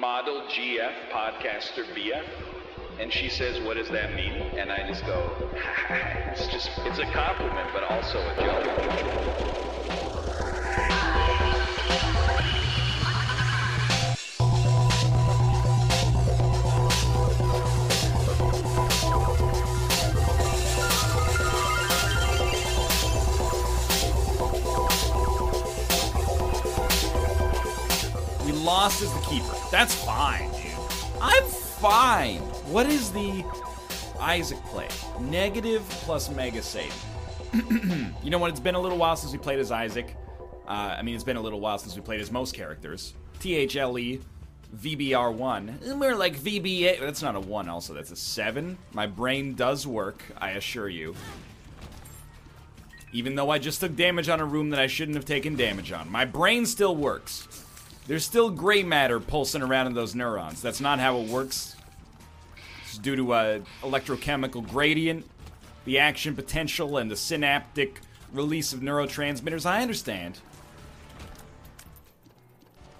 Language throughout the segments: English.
model GF, podcaster BF. And she says, What does that mean? And I just go, It's just, it's a compliment, but also a joke. Lost as the keeper. That's fine, dude. I'm fine. What is the Isaac play? Negative plus mega save. you know what? It's been a little while since we played as Isaac. Uh, I mean, it's been a little while since we played as most characters. THLE, VBR1. More like VBA. That's not a 1, also. That's a 7. My brain does work, I assure you. Even though I just took damage on a room that I shouldn't have taken damage on. My brain still works. There's still gray matter pulsing around in those neurons. That's not how it works. It's due to a electrochemical gradient, the action potential, and the synaptic release of neurotransmitters. I understand.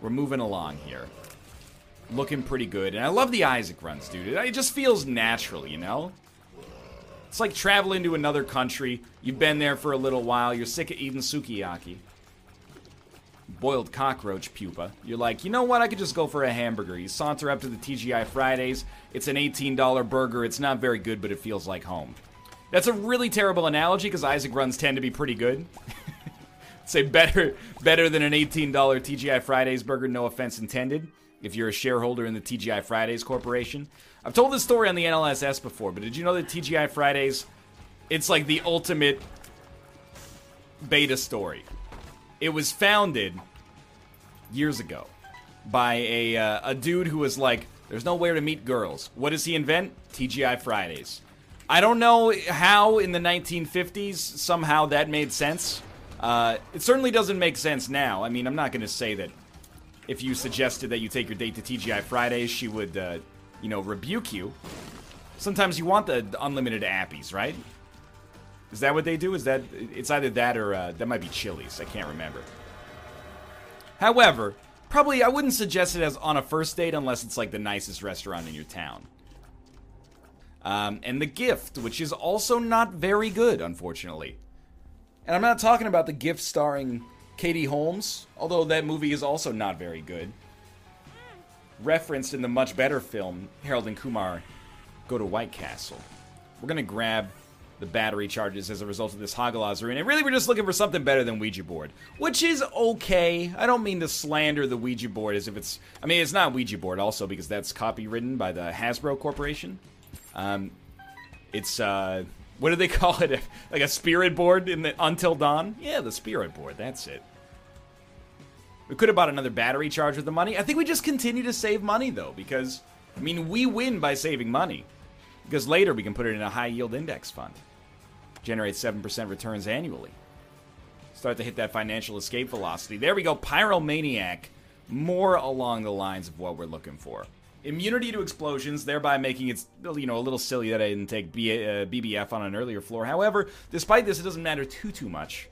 We're moving along here. Looking pretty good. And I love the Isaac runs, dude. It just feels natural, you know? It's like traveling to another country. You've been there for a little while. You're sick of eating sukiyaki boiled cockroach pupa. You're like, you know what? I could just go for a hamburger. You saunter up to the TGI Fridays. It's an $18 burger. It's not very good, but it feels like home. That's a really terrible analogy because Isaac runs tend to be pretty good. Say better, better than an $18 TGI Fridays burger. No offense intended. If you're a shareholder in the TGI Fridays Corporation, I've told this story on the NLSS before, but did you know that TGI Fridays? It's like the ultimate beta story. It was founded years ago by a uh, a dude who was like, "There's nowhere to meet girls." What does he invent? TGI Fridays. I don't know how in the 1950s somehow that made sense. Uh, it certainly doesn't make sense now. I mean, I'm not going to say that if you suggested that you take your date to TGI Fridays, she would, uh, you know, rebuke you. Sometimes you want the unlimited appies, right? Is that what they do? Is that it's either that or uh, that might be Chili's? I can't remember. However, probably I wouldn't suggest it as on a first date unless it's like the nicest restaurant in your town. Um, and the gift, which is also not very good, unfortunately. And I'm not talking about the gift starring Katie Holmes, although that movie is also not very good. Referenced in the much better film Harold and Kumar Go to White Castle. We're gonna grab the battery charges as a result of this Hagalaz And really, we're just looking for something better than Ouija board, which is okay. I don't mean to slander the Ouija board as if it's. I mean, it's not Ouija board also because that's copywritten by the Hasbro Corporation. Um, it's uh, what do they call it? like a spirit board in the Until Dawn? Yeah, the spirit board. That's it. We could have bought another battery charge with the money. I think we just continue to save money though, because I mean, we win by saving money. Because later we can put it in a high yield index fund generate 7% returns annually. Start to hit that financial escape velocity. There we go, Pyromaniac. More along the lines of what we're looking for. Immunity to explosions, thereby making it, you know, a little silly that I didn't take B- uh, BBF on an earlier floor. However, despite this, it doesn't matter too too much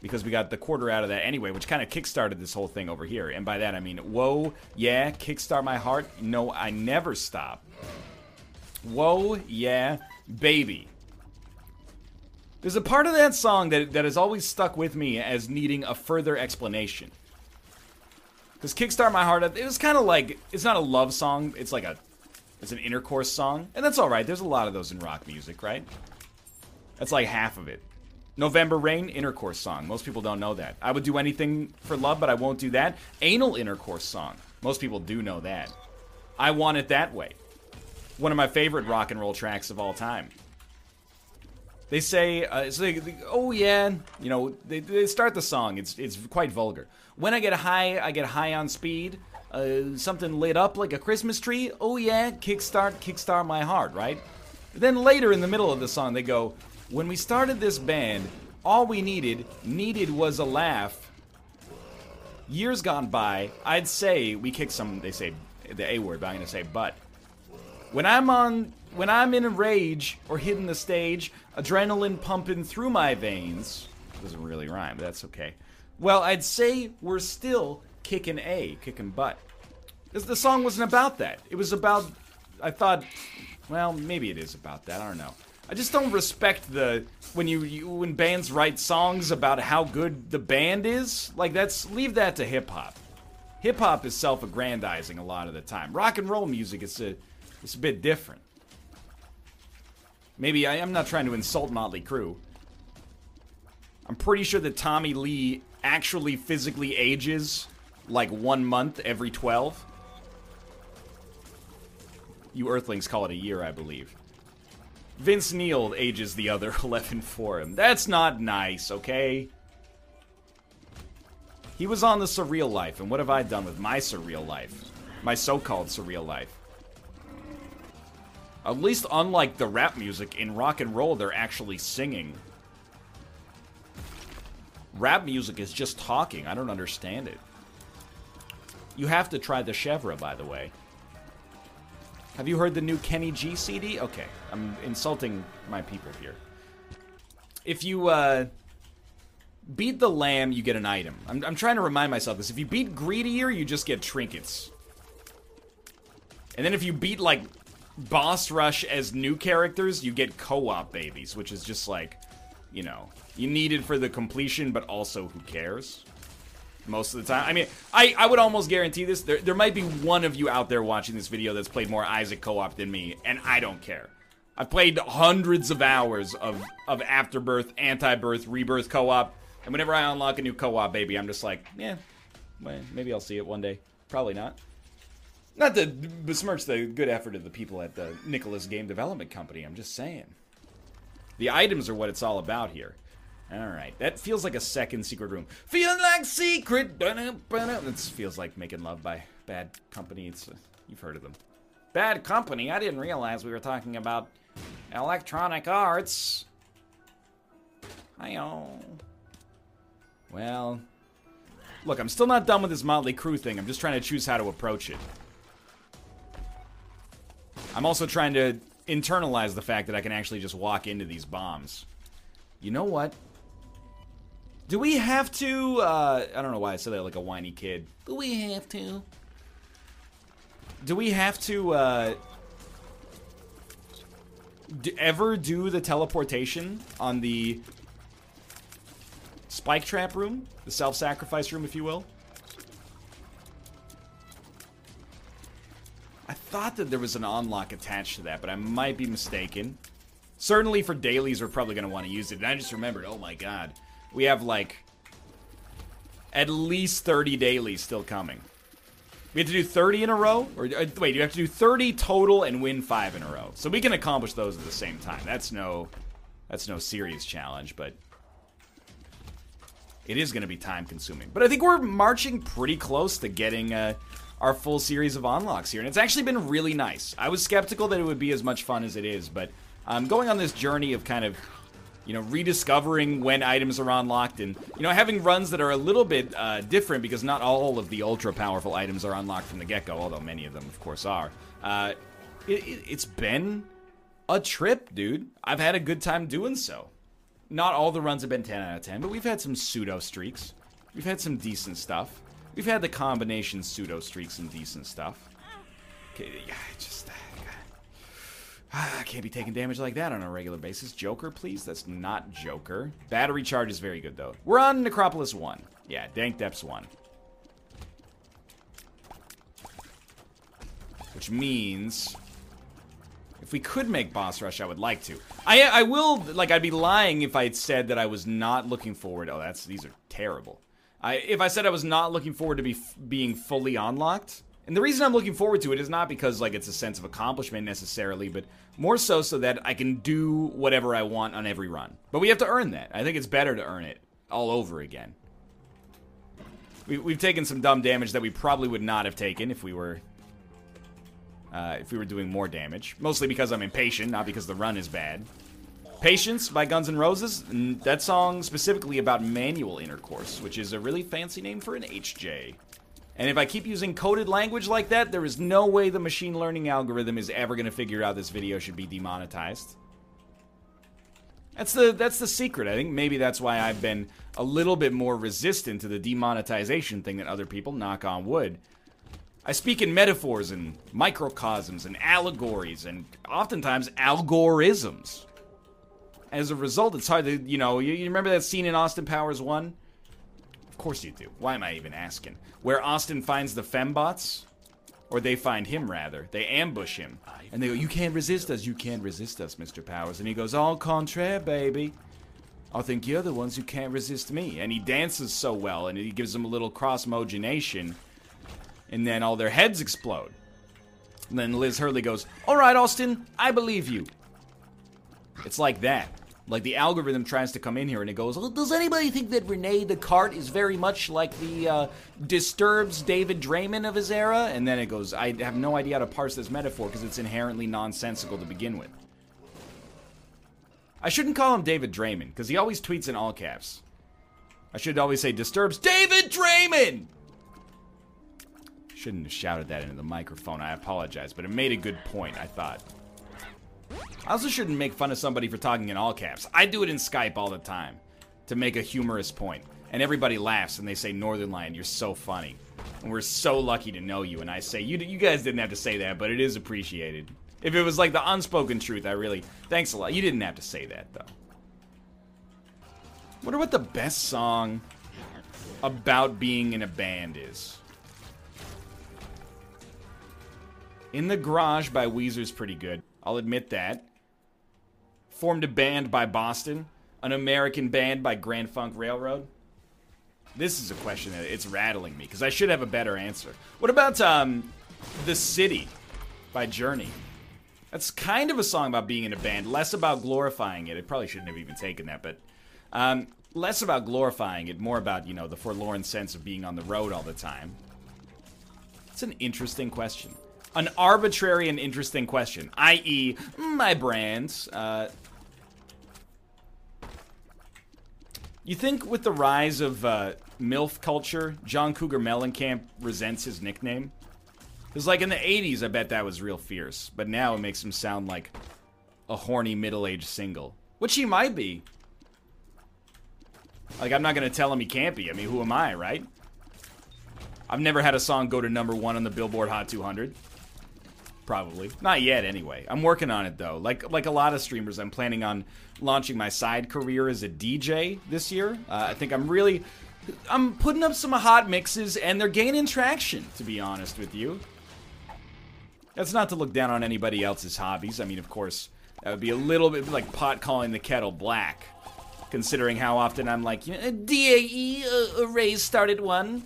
because we got the quarter out of that anyway, which kind of kickstarted this whole thing over here. And by that I mean, whoa, yeah, kickstart my heart. No, I never stop. Whoa, yeah, baby. There's a part of that song that, that has always stuck with me as needing a further explanation. Because Kickstart My Heart, it was kind of like, it's not a love song, it's like a, it's an intercourse song. And that's alright, there's a lot of those in rock music, right? That's like half of it. November Rain, intercourse song. Most people don't know that. I would do anything for love, but I won't do that. Anal intercourse song. Most people do know that. I Want It That Way. One of my favorite rock and roll tracks of all time. They say, uh, "Oh yeah," you know. They, they start the song. It's it's quite vulgar. When I get high, I get high on speed. Uh, something lit up like a Christmas tree. Oh yeah, kickstart, kickstart my heart, right? Then later in the middle of the song, they go, "When we started this band, all we needed needed was a laugh." Years gone by, I'd say we kicked some. They say the A word, but I'm gonna say but. When I'm on when I'm in a rage or hitting the stage, adrenaline pumping through my veins. Doesn't really rhyme, but that's okay. Well, I'd say we're still kicking A, kicking butt. Because the song wasn't about that. It was about. I thought. Well, maybe it is about that. I don't know. I just don't respect the when you, you when bands write songs about how good the band is. Like that's leave that to hip hop. Hip hop is self-aggrandizing a lot of the time. Rock and roll music is a it's a bit different. Maybe I, am not trying to insult Motley Crue. I'm pretty sure that Tommy Lee actually physically ages like one month every 12. You Earthlings call it a year, I believe. Vince Neil ages the other 11 for him. That's not nice, okay? He was on the surreal life, and what have I done with my surreal life? My so called surreal life. At least, unlike the rap music, in rock and roll, they're actually singing. Rap music is just talking. I don't understand it. You have to try the Chevra, by the way. Have you heard the new Kenny G CD? Okay, I'm insulting my people here. If you uh, beat the lamb, you get an item. I'm, I'm trying to remind myself this. If you beat Greedier, you just get trinkets. And then if you beat, like, Boss Rush as new characters, you get co-op babies, which is just like, you know, you need it for the completion, but also who cares? most of the time. I mean, I, I would almost guarantee this. There, there might be one of you out there watching this video that's played more Isaac co-op than me, and I don't care. I've played hundreds of hours of, of Afterbirth, Anti-Birth, Rebirth co-op, and whenever I unlock a new co-op baby, I'm just like, yeah, well, maybe I'll see it one day. Probably not. Not to besmirch the good effort of the people at the Nicalis Game Development Company, I'm just saying. The items are what it's all about here. Alright, that feels like a second secret room. Feel like secret. It feels like making love by Bad Company. It's, uh, you've heard of them. Bad Company? I didn't realize we were talking about electronic arts. I Well, look, I'm still not done with this Motley Crue thing. I'm just trying to choose how to approach it. I'm also trying to internalize the fact that I can actually just walk into these bombs. You know what? Do we have to? Uh, I don't know why I said that like a whiny kid. Do we have to? Do we have to uh, ever do the teleportation on the spike trap room, the self-sacrifice room, if you will? Thought that there was an unlock attached to that, but I might be mistaken. Certainly for dailies, we're probably going to want to use it. And I just remembered, oh my god we have like at least 30 dailies still coming. We have to do 30 in a row? Or uh, wait, you have to do 30 total and win 5 in a row. So we can accomplish those at the same time. That's no that's no serious challenge, but it is going to be time consuming. But I think we're marching pretty close to getting uh, our full series of unlocks here. And it's actually been really nice. I was skeptical that it would be as much fun as it is, but um, going on this journey of kind of you know, rediscovering when items are unlocked and, you know, having runs that are a little bit uh, different because not all of the ultra powerful items are unlocked from the get go, although many of them, of course, are. Uh, it, it, it's been a trip, dude. I've had a good time doing so. Not all the runs have been 10 out of 10, but we've had some pseudo streaks. We've had some decent stuff. We've had the combination pseudo streaks and decent stuff. Okay, yeah, just uh, I can't be taking damage like that on a regular basis. Joker, please? That's not Joker. Battery charge is very good, though. We're on Necropolis 1. Yeah, Dank Depths 1. Which means... If we could make Boss Rush, I would like to. I I will... Like, I'd be lying if I had said that I was not looking forward... Oh, that's... These are terrible. I, if I said I was not looking forward to be being fully unlocked... And the reason I'm looking forward to it is not because like it's a sense of accomplishment necessarily, but more so so that I can do whatever I want on every run. But we have to earn that. I think it's better to earn it all over again. We, we've taken some dumb damage that we probably would not have taken if we were uh, if we were doing more damage. Mostly because I'm impatient, not because the run is bad. Patience by Guns N' Roses. That song specifically about manual intercourse, which is a really fancy name for an HJ. And if I keep using coded language like that, there is no way the machine learning algorithm is ever going to figure out this video should be demonetized. That's the that's the secret. I think maybe that's why I've been a little bit more resistant to the demonetization thing than other people, knock on wood. I speak in metaphors and microcosms and allegories and oftentimes algorithm. As a result, it's hard to, you know, you, you remember that scene in Austin Powers 1? Of course you do. Why am I even asking? Where Austin finds the fembots? Or they find him, rather. They ambush him. And they go, You can't resist us. You can't resist us, Mr. Powers. And he goes, Au contraire, baby. I think you're the ones who can't resist me. And he dances so well, and he gives them a little cross mogenation, and then all their heads explode. And then Liz Hurley goes, All right, Austin, I believe you. It's like that. Like the algorithm tries to come in here and it goes, Does anybody think that Rene Descartes is very much like the uh, Disturbed's David Draiman of his era? And then it goes, I have no idea how to parse this metaphor because it's inherently nonsensical to begin with. I shouldn't call him David Draiman because he always tweets in all caps. I should always say Disturbed's David Draiman. Shouldn't have shouted that into the microphone. I apologize, but it made a good point. I thought. I also shouldn't make fun of somebody for talking in all caps. I do it in Skype all the time to make a humorous point, and everybody laughs and they say, "Northernlion, you're so funny." And we're so lucky to know you. And I say, you, you guys didn't have to say that, but it is appreciated. If it was like the unspoken truth, I really thanks a lot. You didn't have to say that though. Wonder what the best song about being in a band is. In the Garage by Weezer's pretty good. I'll admit that. Formed a band by Boston, an American band by Grand Funk Railroad. This is a question that it's rattling me because I should have a better answer. What about um, The City by Journey? That's kind of a song about being in a band, less about glorifying it. It probably shouldn't have even taken that, but um, less about glorifying it, more about, you know, the forlorn sense of being on the road all the time. It's an interesting question. An arbitrary and interesting question, i.e., my brands. Uh, you think with the rise of uh, MILF culture, John Cougar Mellencamp resents his nickname? Because, like, in the 80s, I bet that was real fierce. But now it makes him sound like a horny middle aged single. Which he might be. Like, I'm not to tell him he can't be. I mean, who am I, right? I've never had a song go to number one on the Billboard Hot 200. Probably. Not yet, anyway. I'm working on it, though. Like like a lot of streamers, I'm planning on launching my side career as a DJ this year. Uh, I think I'm really... I'm putting up some hot mixes, and they're gaining traction, to be honest with you. That's not to look down on anybody else's hobbies. I mean, of course, that would be a little bit like pot calling the kettle black, considering how often I'm like, you know, DAE uh, arrays started one.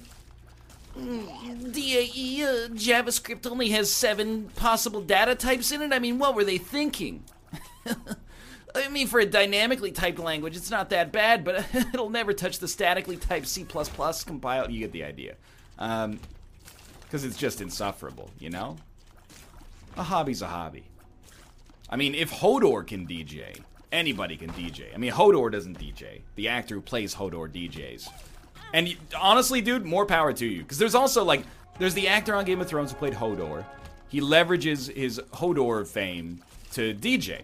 DAE uh, JavaScript only has seven possible data types in it. I mean, what were they thinking? I mean, for a dynamically typed language, it's not that bad, but it'll never touch the statically typed C++ compile. You get the idea. Because um, it's just insufferable, you know? A hobby's a hobby. I mean, if Hodor can DJ, anybody can DJ. I mean, Hodor doesn't DJ. The actor who plays Hodor DJs. And honestly, dude, more power to you. Because there's also, like, there's the actor on Game of Thrones who played Hodor. He leverages his Hodor fame to DJ.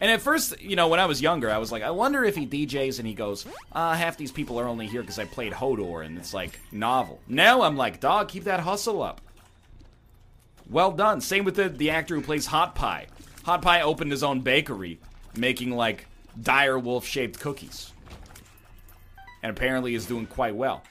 And at first, you know, when I was younger, I was like, I wonder if he DJs and he goes, ah, half these people are only here because I played Hodor and it's like novel. Now I'm like, dog, keep that hustle up. Well done. Same with the, the actor who plays Hot Pie. Hot Pie opened his own bakery, making like dire wolf shaped cookies. And apparently is doing quite well.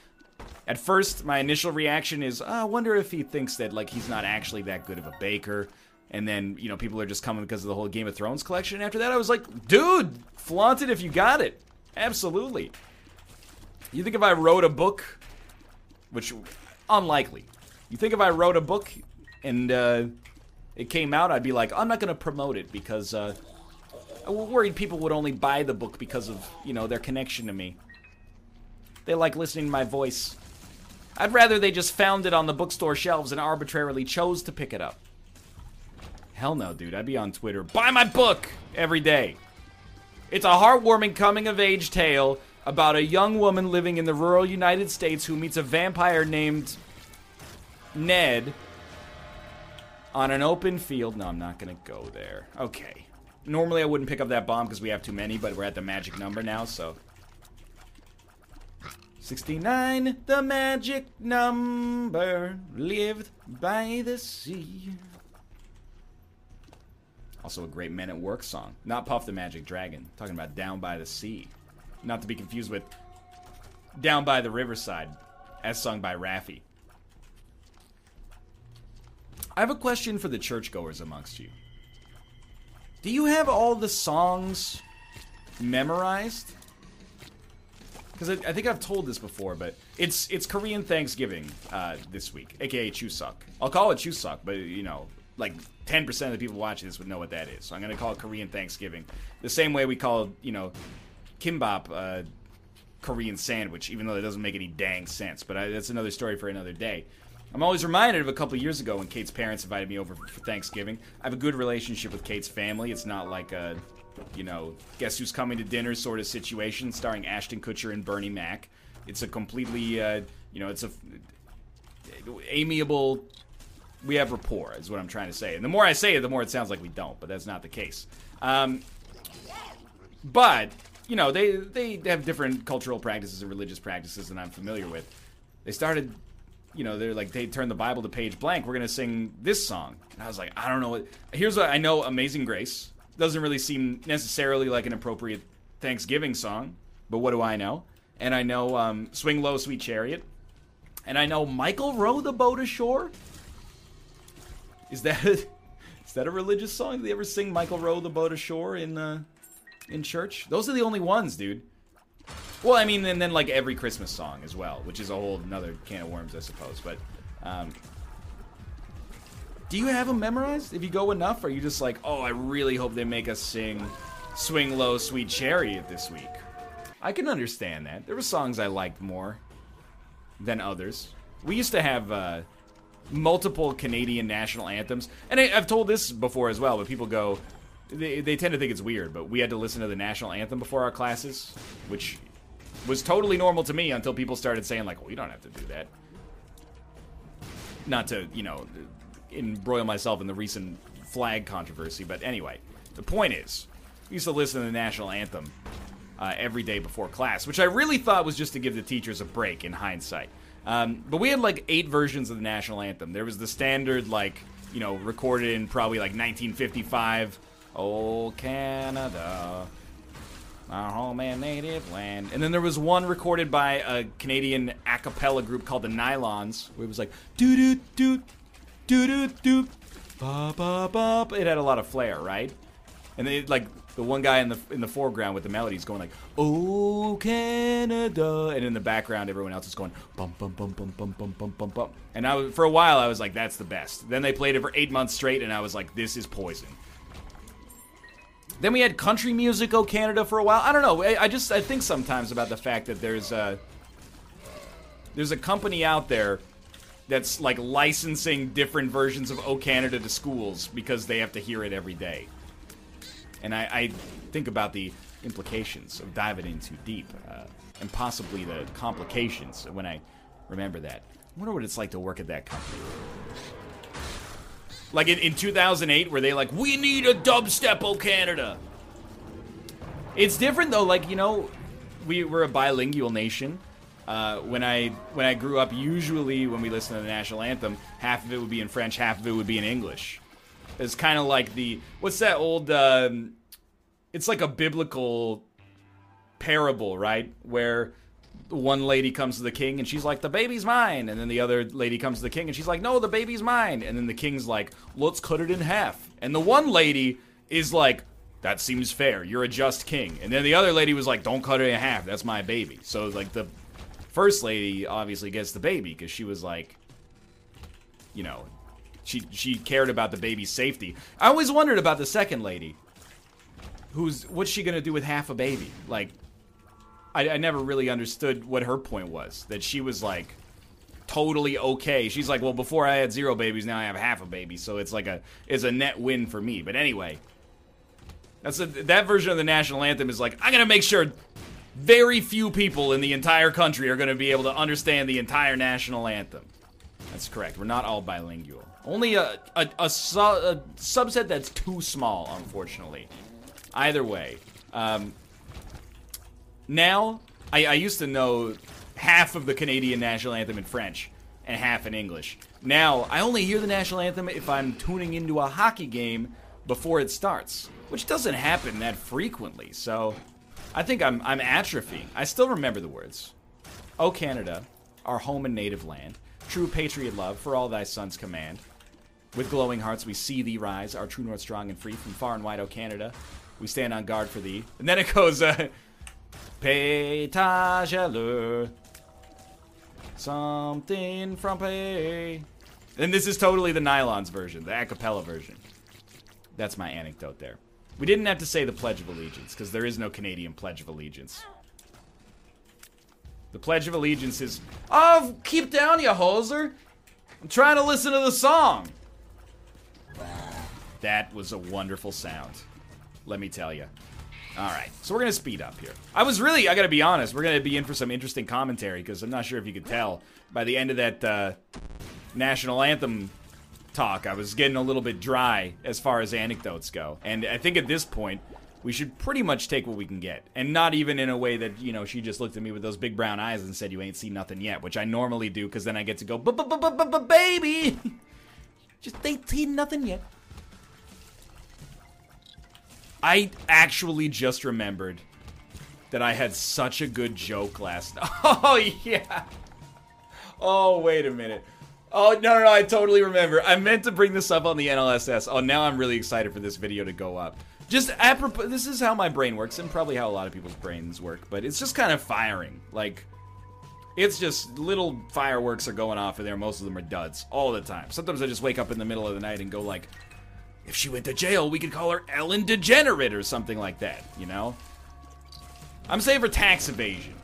At first, my initial reaction is, oh, I wonder if he thinks that like he's not actually that good of a baker. And then, you know, people are just coming because of the whole Game of Thrones collection. And after that, I was like, dude, flaunt it if you got it. Absolutely. You think if I wrote a book, which unlikely. You think if I wrote a book and uh, it came out, I'd be like, I'm not going to promote it because uh, I worried people would only buy the book because of, you know, their connection to me. They like listening to my voice. I'd rather they just found it on the bookstore shelves and arbitrarily chose to pick it up. Hell no, dude. I'd be on Twitter. Buy my book every day. It's a heartwarming coming of age tale about a young woman living in the rural United States who meets a vampire named Ned on an open field. No, I'm not going to go there. Okay. Normally I wouldn't pick up that bomb because we have too many, but we're at the magic number now, so. 69, the magic number, lived by the sea. Also, a great Men at Work song. Not Puff the Magic Dragon. Talking about Down by the Sea. Not to be confused with Down by the Riverside, as sung by Raffi. I have a question for the churchgoers amongst you. Do you have all the songs memorized? Because I, I, think I've told this before, but it's it's Korean Thanksgiving uh, this week, aka Chuseok. I'll call it Chuseok, but you know, like 10% of the people watching this would know what that is. So I'm to call it Korean Thanksgiving. The same way we call, you know, kimbap uh, Korean sandwich, even though it doesn't make any dang sense. But I, that's another story for another day. I'm always reminded of a couple years ago when Kate's parents invited me over for Thanksgiving. I have a good relationship with Kate's family. It's not like a, you know, guess who's coming to dinner sort of situation starring Ashton Kutcher and Bernie Mac. It's a completely, uh, you know, it's a amiable. We have rapport, is what I'm trying to say. And the more I say it, the more it sounds like we don't, but that's not the case. Um, but you know, they they have different cultural practices and religious practices that I'm familiar with. They started you know, they're like, they turn the Bible to page blank. We're gonna sing this song, and I was like, I don't know what. Here's what I know: Amazing Grace doesn't really seem necessarily like an appropriate Thanksgiving song, but what do I know? And I know um, Swing Low, Sweet Chariot, and I know Michael Row the Boat Ashore. Is that a, is that a religious song? Do they ever sing Michael Row the Boat Ashore in uh, in church? Those are the only ones, dude. Well, I mean, and then like every Christmas song as well, which is a whole another can of worms, I suppose. But um, do you have them memorized? If you go enough, are you just like, oh, I really hope they make us sing "Swing Low, Sweet Chariot" this week? I can understand that. There were songs I liked more than others. We used to have uh, multiple Canadian national anthems, and I, have told this before as well. But people go, they, they tend to think it's weird, but we had to listen to the national anthem before our classes, which was totally normal to me until people started saying like, "Well, you don't have to do that." Not to, you know, embroil myself in the recent flag controversy, but anyway, the point is, we used to listen to the national anthem uh, every day before class, which I really thought was just to give the teachers a break in hindsight. Um, but we had like eight versions of the national anthem. There was the standard, like, you know, recorded in probably like 1955. Oh, Canada, our home and native land. And then there was one recorded by a Canadian a cappella group called the Nylons, where it was like doo doo doo doo doo doo ba ba ba. It had a lot of flair, right? And they like the one guy in the in the foreground with the melodies going like "Oh Canada," and in the background everyone else is going bum bum bum bum bum bum bum bum bum. And I was, for a while I was like, "That's the best." Then they played it for eight months straight, and I was like, "This is poison." Then we had country music "Oh Canada" for a while. I don't know. I, I just I think sometimes about the fact that there's a there's a company out there that's like licensing different versions of "O Canada" to schools because they have to hear it every day. And I, I think about the implications of diving in too deep, uh, and possibly the complications when I remember that. I wonder what it's like to work at that company. Like in, in 2008, where they like, we need a dubstep, oh Canada. It's different though. Like you know, we, we're a bilingual nation. Uh, when I when I grew up, usually when we listened to the national anthem, half of it would be in French, half of it would be in English. It's kind of like the what's that old? Um, it's like a biblical parable, right? Where one lady comes to the king and she's like, the baby's mine. And then the other lady comes to the king and she's like, no, the baby's mine. And then the king's like, let's cut it in half. And the one lady is like, that seems fair. You're a just king. And then the other lady was like, don't cut it in half. That's my baby. So, like, the first lady obviously gets the baby because she was like, you know, she, she cared about the baby's safety. I always wondered about the second lady. Who's, what's she gonna do with half a baby? Like, I, I never really understood what her point was. That she was like totally okay. She's like, well, before I had zero babies, now I have half a baby, so it's like a it's a net win for me. But anyway, that's a, that version of the national anthem is like I'm gonna make sure very few people in the entire country are gonna be able to understand the entire national anthem. That's correct. We're not all bilingual. Only a a, a, su- a subset that's too small, unfortunately. Either way, um, now I, I used to know half of the Canadian national anthem in French and half in English. Now, I only hear the national anthem if I'm tuning into a hockey game before it starts, which doesn't happen that frequently. So, I think I'm I'm atrophying. I still remember the words. O Canada, our home and native land, true patriot love for all thy sons command. With glowing hearts we see thee rise, our true north strong and free from far and wide, O Canada. We stand on guard for thee. And then it goes, uh, Pétage Something from pay. And this is totally the Nylons version, the a cappella version. That's my anecdote there. We didn't have to say the Pledge of Allegiance, because there is no Canadian Pledge of Allegiance. The Pledge of Allegiance is, Oh, keep down, you hoser! I'm trying to listen to the song! That was a wonderful sound. Let me tell you. Alright, so we're gonna speed up here. I was really, I gotta be honest, we're gonna be in for some interesting commentary, because I'm not sure if you could tell. By the end of that uh, national anthem talk, I was getting a little bit dry as far as anecdotes go. And I think at this point, we should pretty much take what we can get. And not even in a way that, you know, she just looked at me with those big brown eyes and said, You ain't seen nothing yet, which I normally do, because then I get to go, Baby! Just ain't seen nothing yet. I actually just remembered that I had such a good joke last night. Oh, yeah. Oh, wait a minute. Oh, no, no, no, I totally remember. I meant to bring this up on the NLSS. Oh, now I'm really excited for this video to go up. Just apropos, this is how my brain works, and probably how a lot of people's brains work, but it's just kind of firing. Like, it's just little fireworks are going off in there. Most of them are duds all the time. Sometimes I just wake up in the middle of the night and go like, if she went to jail, we could call her Ellen Degenerate or something like that, you know? I'm saying for tax evasion.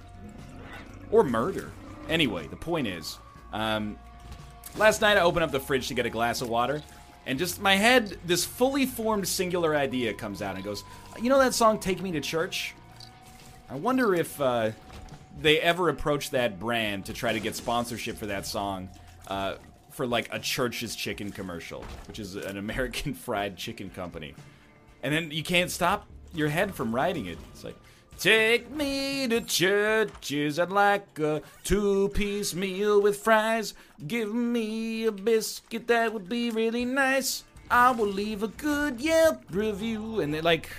Or murder. Anyway, the point is, um, last night I opened up the fridge to get a glass of water, and just my head, this fully formed singular idea comes out and goes, You know that song, Take Me to Church? I wonder if uh, they ever approach that brand to try to get sponsorship for that song uh, for like a Church's Chicken commercial, which is an American fried chicken company. And then you can't stop your head from writing it. It's like, Take me to churches. I'd like a two piece meal with fries. Give me a biscuit, that would be really nice. I will leave a good Yelp review. And they like.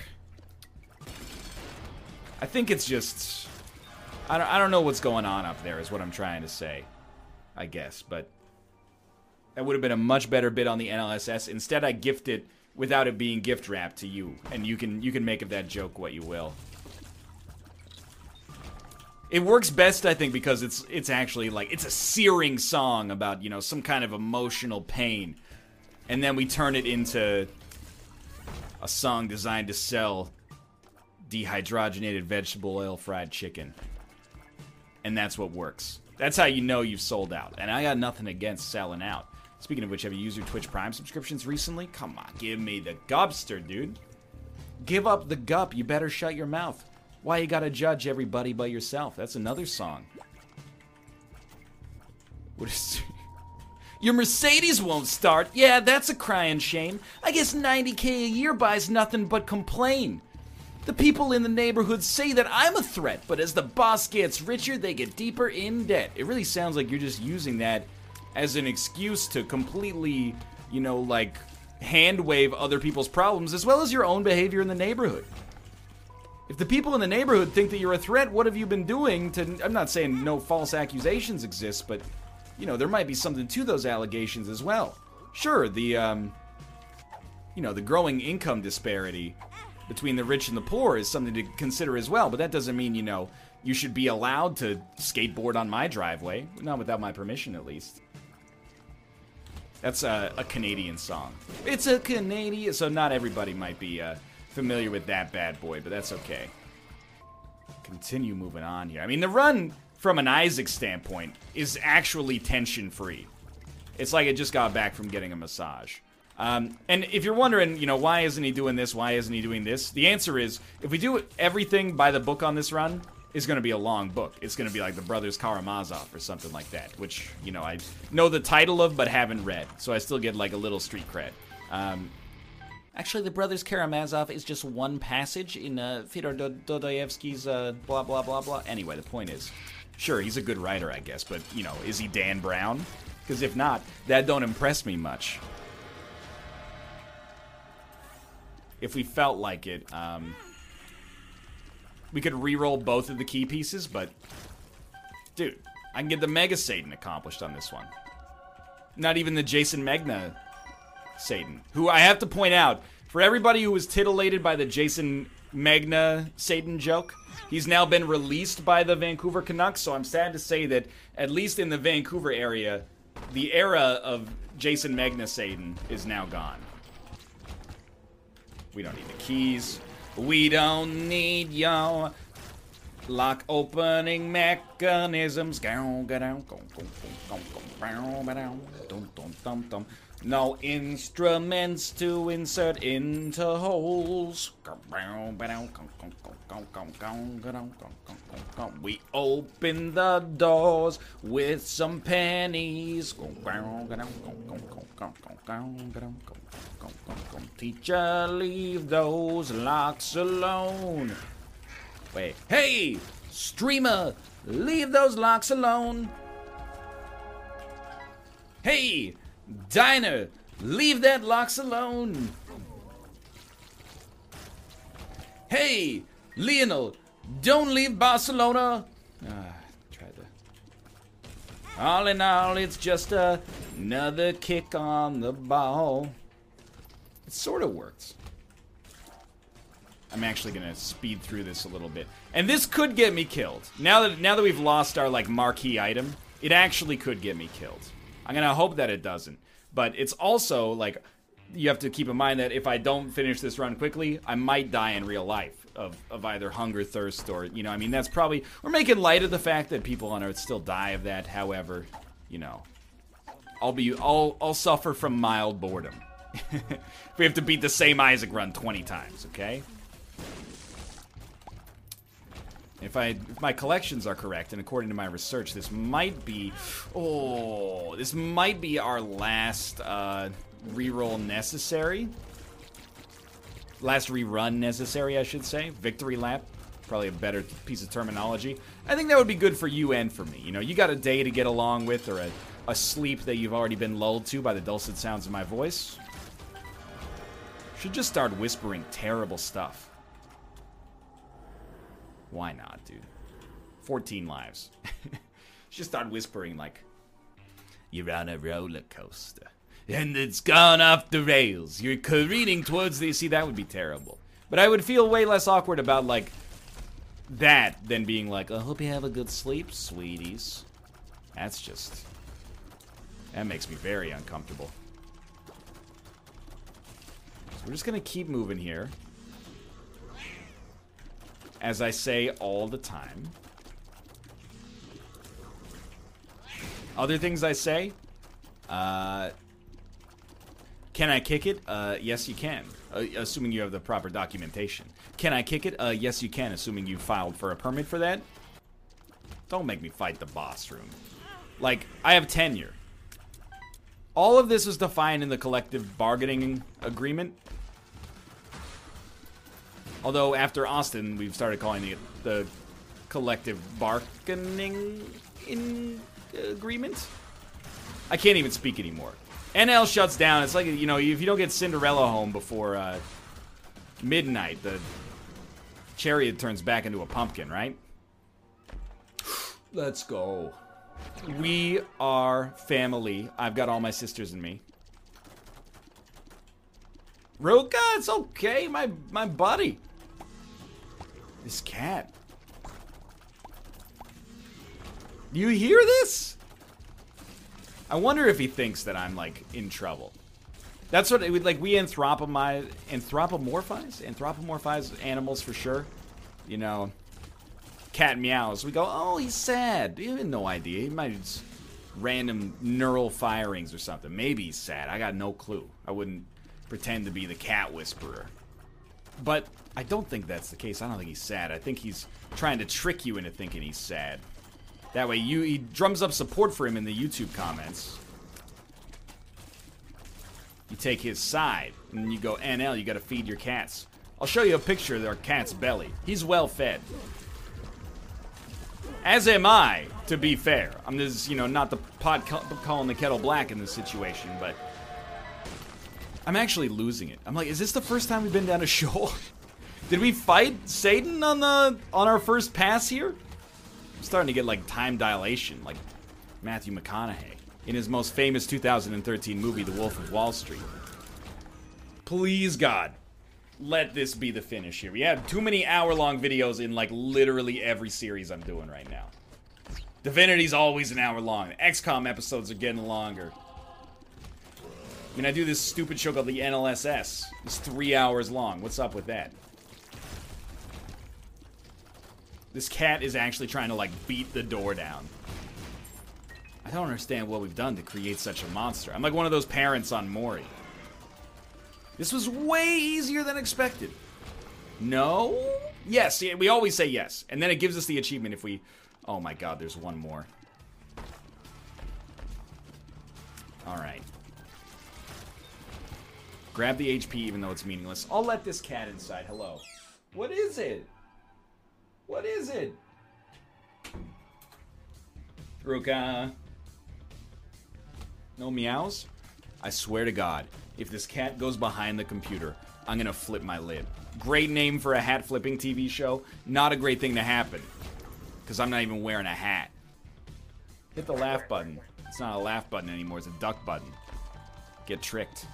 I think it's just. I don't, I don't know what's going on up there, is what I'm trying to say. I guess. But that would have been a much better bid on the NLSS. Instead, I gift it without it being gift wrapped to you, and you can you can make of that joke what you will. It works best, I think, because it's it's actually like it's a searing song about you know some kind of emotional pain, and then we turn it into a song designed to sell dehydrogenated vegetable oil fried chicken, and that's what works. That's how you know you've sold out. And I got nothing against selling out. Speaking of which, have you used your Twitch Prime subscriptions recently? Come on, give me the gobster, dude. Give up the gup. You better shut your mouth. Why you gotta judge everybody by yourself? That's another song. What is... Your Mercedes won't start. Yeah, that's a crying shame. I guess 90k a year buys nothing but complain. The people in the neighborhood say that I'm a threat, but as the boss gets richer, they get deeper in debt. It really sounds like you're just using that as an excuse to completely, you know, like hand wave other people's problems as well as your own behavior in the neighborhood. If the people in the neighborhood think that you're a threat, what have you been doing to. I'm not saying no false accusations exist, but, you know, there might be something to those allegations as well. Sure, the, um, you know, the growing income disparity between the rich and the poor is something to consider as well, but that doesn't mean, you know, you should be allowed to skateboard on my driveway. Not without my permission, at least. That's a, a Canadian song. It's a Canadian, so not everybody might be uh, familiar with that bad boy, but that's okay. Continue moving on here. I mean, the run from an Isaac standpoint is actually tension free. It's like it just got back from getting a massage. Um, and if you're wondering, you know, why isn't he doing this? Why isn't he doing this? The answer is if we do everything by the book on this run, it's going to be a long book. It's going to be like the Brothers Karamazov or something like that, which, you know, I know the title of but haven't read. So I still get like a little street cred. Um, actually, the Brothers Karamazov is just one passage in uh, Fyodor Dostoevsky's uh, blah, blah, blah, blah. Anyway, the point is, Sure, he's a good writer, I guess, but, you know, is he Dan Brown? Because if not, that don't impress me much. If we felt like it, um, we could re-roll both of the key pieces, but... Dude, I can get the Mega Satan accomplished on this one. Not even the Jayson Megna Satan, who I have to point out, for everybody who was titillated by the Jayson Megna Satan joke, he's now been released by the Vancouver Canucks, so I'm sad to say that, at least in the Vancouver area, the era of Jayson Megna Satan is now gone. We don't need the keys. We don't need your lock opening mechanisms. No instruments to insert into holes. We open the doors with some pennies. Teacher, leave those locks alone. Wait. Hey! Streamer, leave those locks alone. Hey! Diner, leave that locks alone. Hey! Lionel, don't leave Barcelona. Ah, tried to. All in all, it's just a, another kick on the ball. It sort of works. I'm actually gonna speed through this a little bit, and this could get me killed. Now that now that we've lost our like marquee item, it actually could get me killed. I'm gonna hope that it doesn't, but it's also like you have to keep in mind that if I don't finish this run quickly, I might die in real life of, of either hunger, thirst, or you know. I mean, that's probably we're making light of the fact that people on Earth still die of that. However, you know, I'll be I'll I'll suffer from mild boredom. we have to beat the same Isaac run 20 times, okay? If I if my collections are correct, and according to my research, this might be oh this might be our last uh, reroll necessary. Last rerun necessary, I should say. Victory lap. Probably a better piece of terminology. I think that would be good for you and for me. You know, you got a day to get along with or a, a sleep that you've already been lulled to by the dulcet sounds of my voice. Should just start whispering terrible stuff. Why not, dude? 14 lives. Just start whispering like, You're on a roller coaster. And it's gone off the rails. You're careening towards the. See, that would be terrible. But I would feel way less awkward about, like, that than being like, I hope you have a good sleep, sweeties. That's just. That makes me very uncomfortable. So we're just gonna keep moving here as I say all the time. Other things I say, uh, can I kick it? Uh, yes, you can, uh, assuming you have the proper documentation. Can I kick it? Uh, yes, you can, assuming you filed for a permit for that. Don't make me fight the boss room. Like, I have tenure. All of this is defined in the collective bargaining agreement. Although after Austin, we've started calling it the collective bargaining in agreement. I can't even speak anymore. NL shuts down. It's like you know, if you don't get Cinderella home before uh, midnight, the chariot turns back into a pumpkin, right? Let's go. We are family. I've got all my sisters and me. Roka, it's okay, my my buddy. This cat. Do you hear this? I wonder if he thinks that I'm like in trouble. That's what it would like we anthropomorphize anthropomorphize anthropomorphize animals for sure. You know, cat meows. We go, oh, he's sad. You have no idea. He might just random neural firings or something. Maybe he's sad. I got no clue. I wouldn't pretend to be the cat whisperer. But I don't think that's the case. I don't think he's sad. I think he's trying to trick you into thinking he's sad. That way, you he drums up support for him in the YouTube comments. You take his side, and you go, NL, you gotta feed your cats. I'll show you a picture of our cat's belly. He's well fed. As am I, to be fair. I'm just, you know, not the pot calling the kettle black in this situation, but I'm actually losing it. I'm like, is this the first time we've been down a Sheol? Did we fight Satan on the on our first pass here? I'm starting to get like time dilation, like Matthew McConaughey in his most famous 2013 movie, The Wolf of Wall Street. Please, God, let this be the finish here. We have too many hour-long videos in like literally every series I'm doing right now. Divinity's always an hour long. XCOM episodes are getting longer. I mean, I do this stupid show called the NLSS. It's three hours long. What's up with that? This cat is actually trying to, like, beat the door down. I don't understand what we've done to create such a monster. I'm like one of those parents on Maury. This was way easier than expected. No? Yes, we always say yes. And then it gives us the achievement if we... Oh my god, there's one more. Alright. Grab the HP even though it's meaningless. I'll let this cat inside. Hello. What is it? What is it? Ruka. No meows? I swear to God, if this cat goes behind the computer, I'm gonna flip my lid. Great name for a hat flipping TV show. Not a great thing to happen. Because I'm not even wearing a hat. Hit the laugh button. It's not a laugh button anymore, it's a duck button. Get tricked.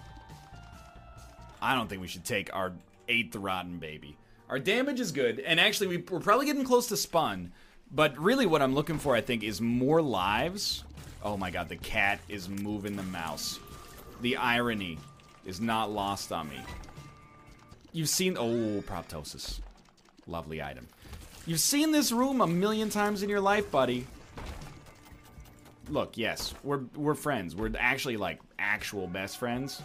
I don't think we should take our eighth rotten baby. Our damage is good, and actually we, we're probably getting close to spun. But really what I'm looking for, I think, is more lives. Oh my god, the cat is moving the mouse. The irony is not lost on me. You've seen... Oh, proptosis. Lovely item. You've seen this room a million times in your life, buddy. Look, yes, we're, we're friends. We're actually, like, actual best friends.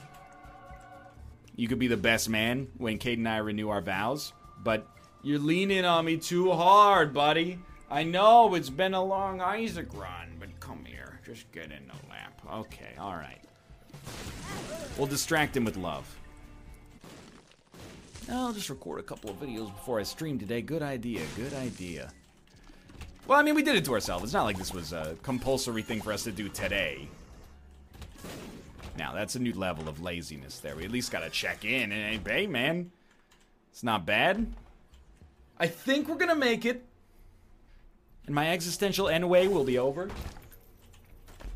You could be the best man when Kate and I renew our vows, but you're leaning on me too hard, buddy. I know it's been a long Isaac run, but come here. Just get in the lap. Okay, alright. We'll distract him with love. I'll just record a couple of videos before I stream today. Good idea, good idea. Well, I mean, we did it to ourselves. It's not like this was a compulsory thing for us to do today. Now, that's a new level of laziness there. We at least gotta check in. And hey, man, it's not bad. I think we're gonna make it. And my existential ennui will be over.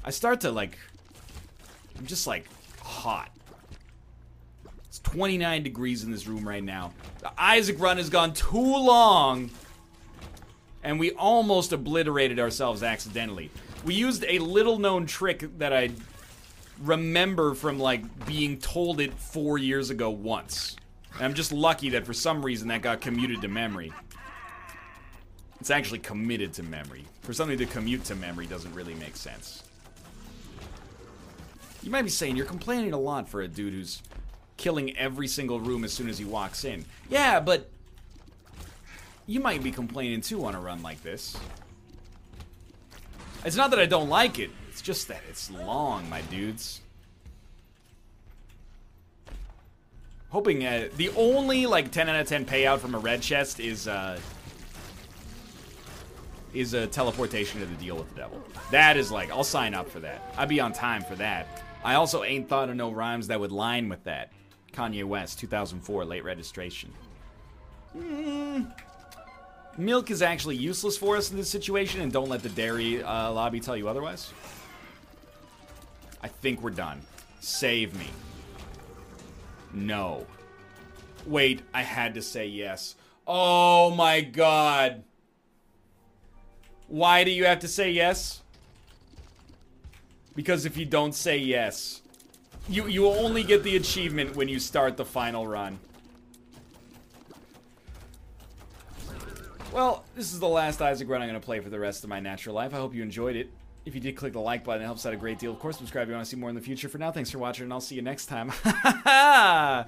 I start to, like... I'm just, like, hot. It's 29 degrees in this room right now. The Isaac run has gone too long. And we almost obliterated ourselves accidentally. We used a little known trick that I remember from like being told it four years ago once. And I'm just lucky that for some reason that got commuted to memory. It's actually committed to memory. For something to commute to memory doesn't really make sense. You might be saying you're complaining a lot for a dude who's killing every single room as soon as he walks in. Yeah, but you might be complaining too on a run like this. It's not that I don't like it. It's just that it's long, my dudes. Hoping uh, the only like 10 out of 10 payout from a red chest is uh, is a teleportation to the deal with the devil. That is like I'll sign up for that. I'd be on time for that. I also ain't thought of no rhymes that would line with that. Kanye West, 2004, late registration. Mm. Milk is actually useless for us in this situation, and don't let the dairy uh, lobby tell you otherwise. I think we're done. Save me. No. Wait, I had to say yes. Oh my god. Why do you have to say yes? Because if you don't say yes, you you only get the achievement when you start the final run. Well, this is the last Isaac run I'm going to play for the rest of my natural life. I hope you enjoyed it. If you did, click the like button. It helps out a great deal. Of course, subscribe if you want to see more in the future. For now, thanks for watching, and I'll see you next time. uh,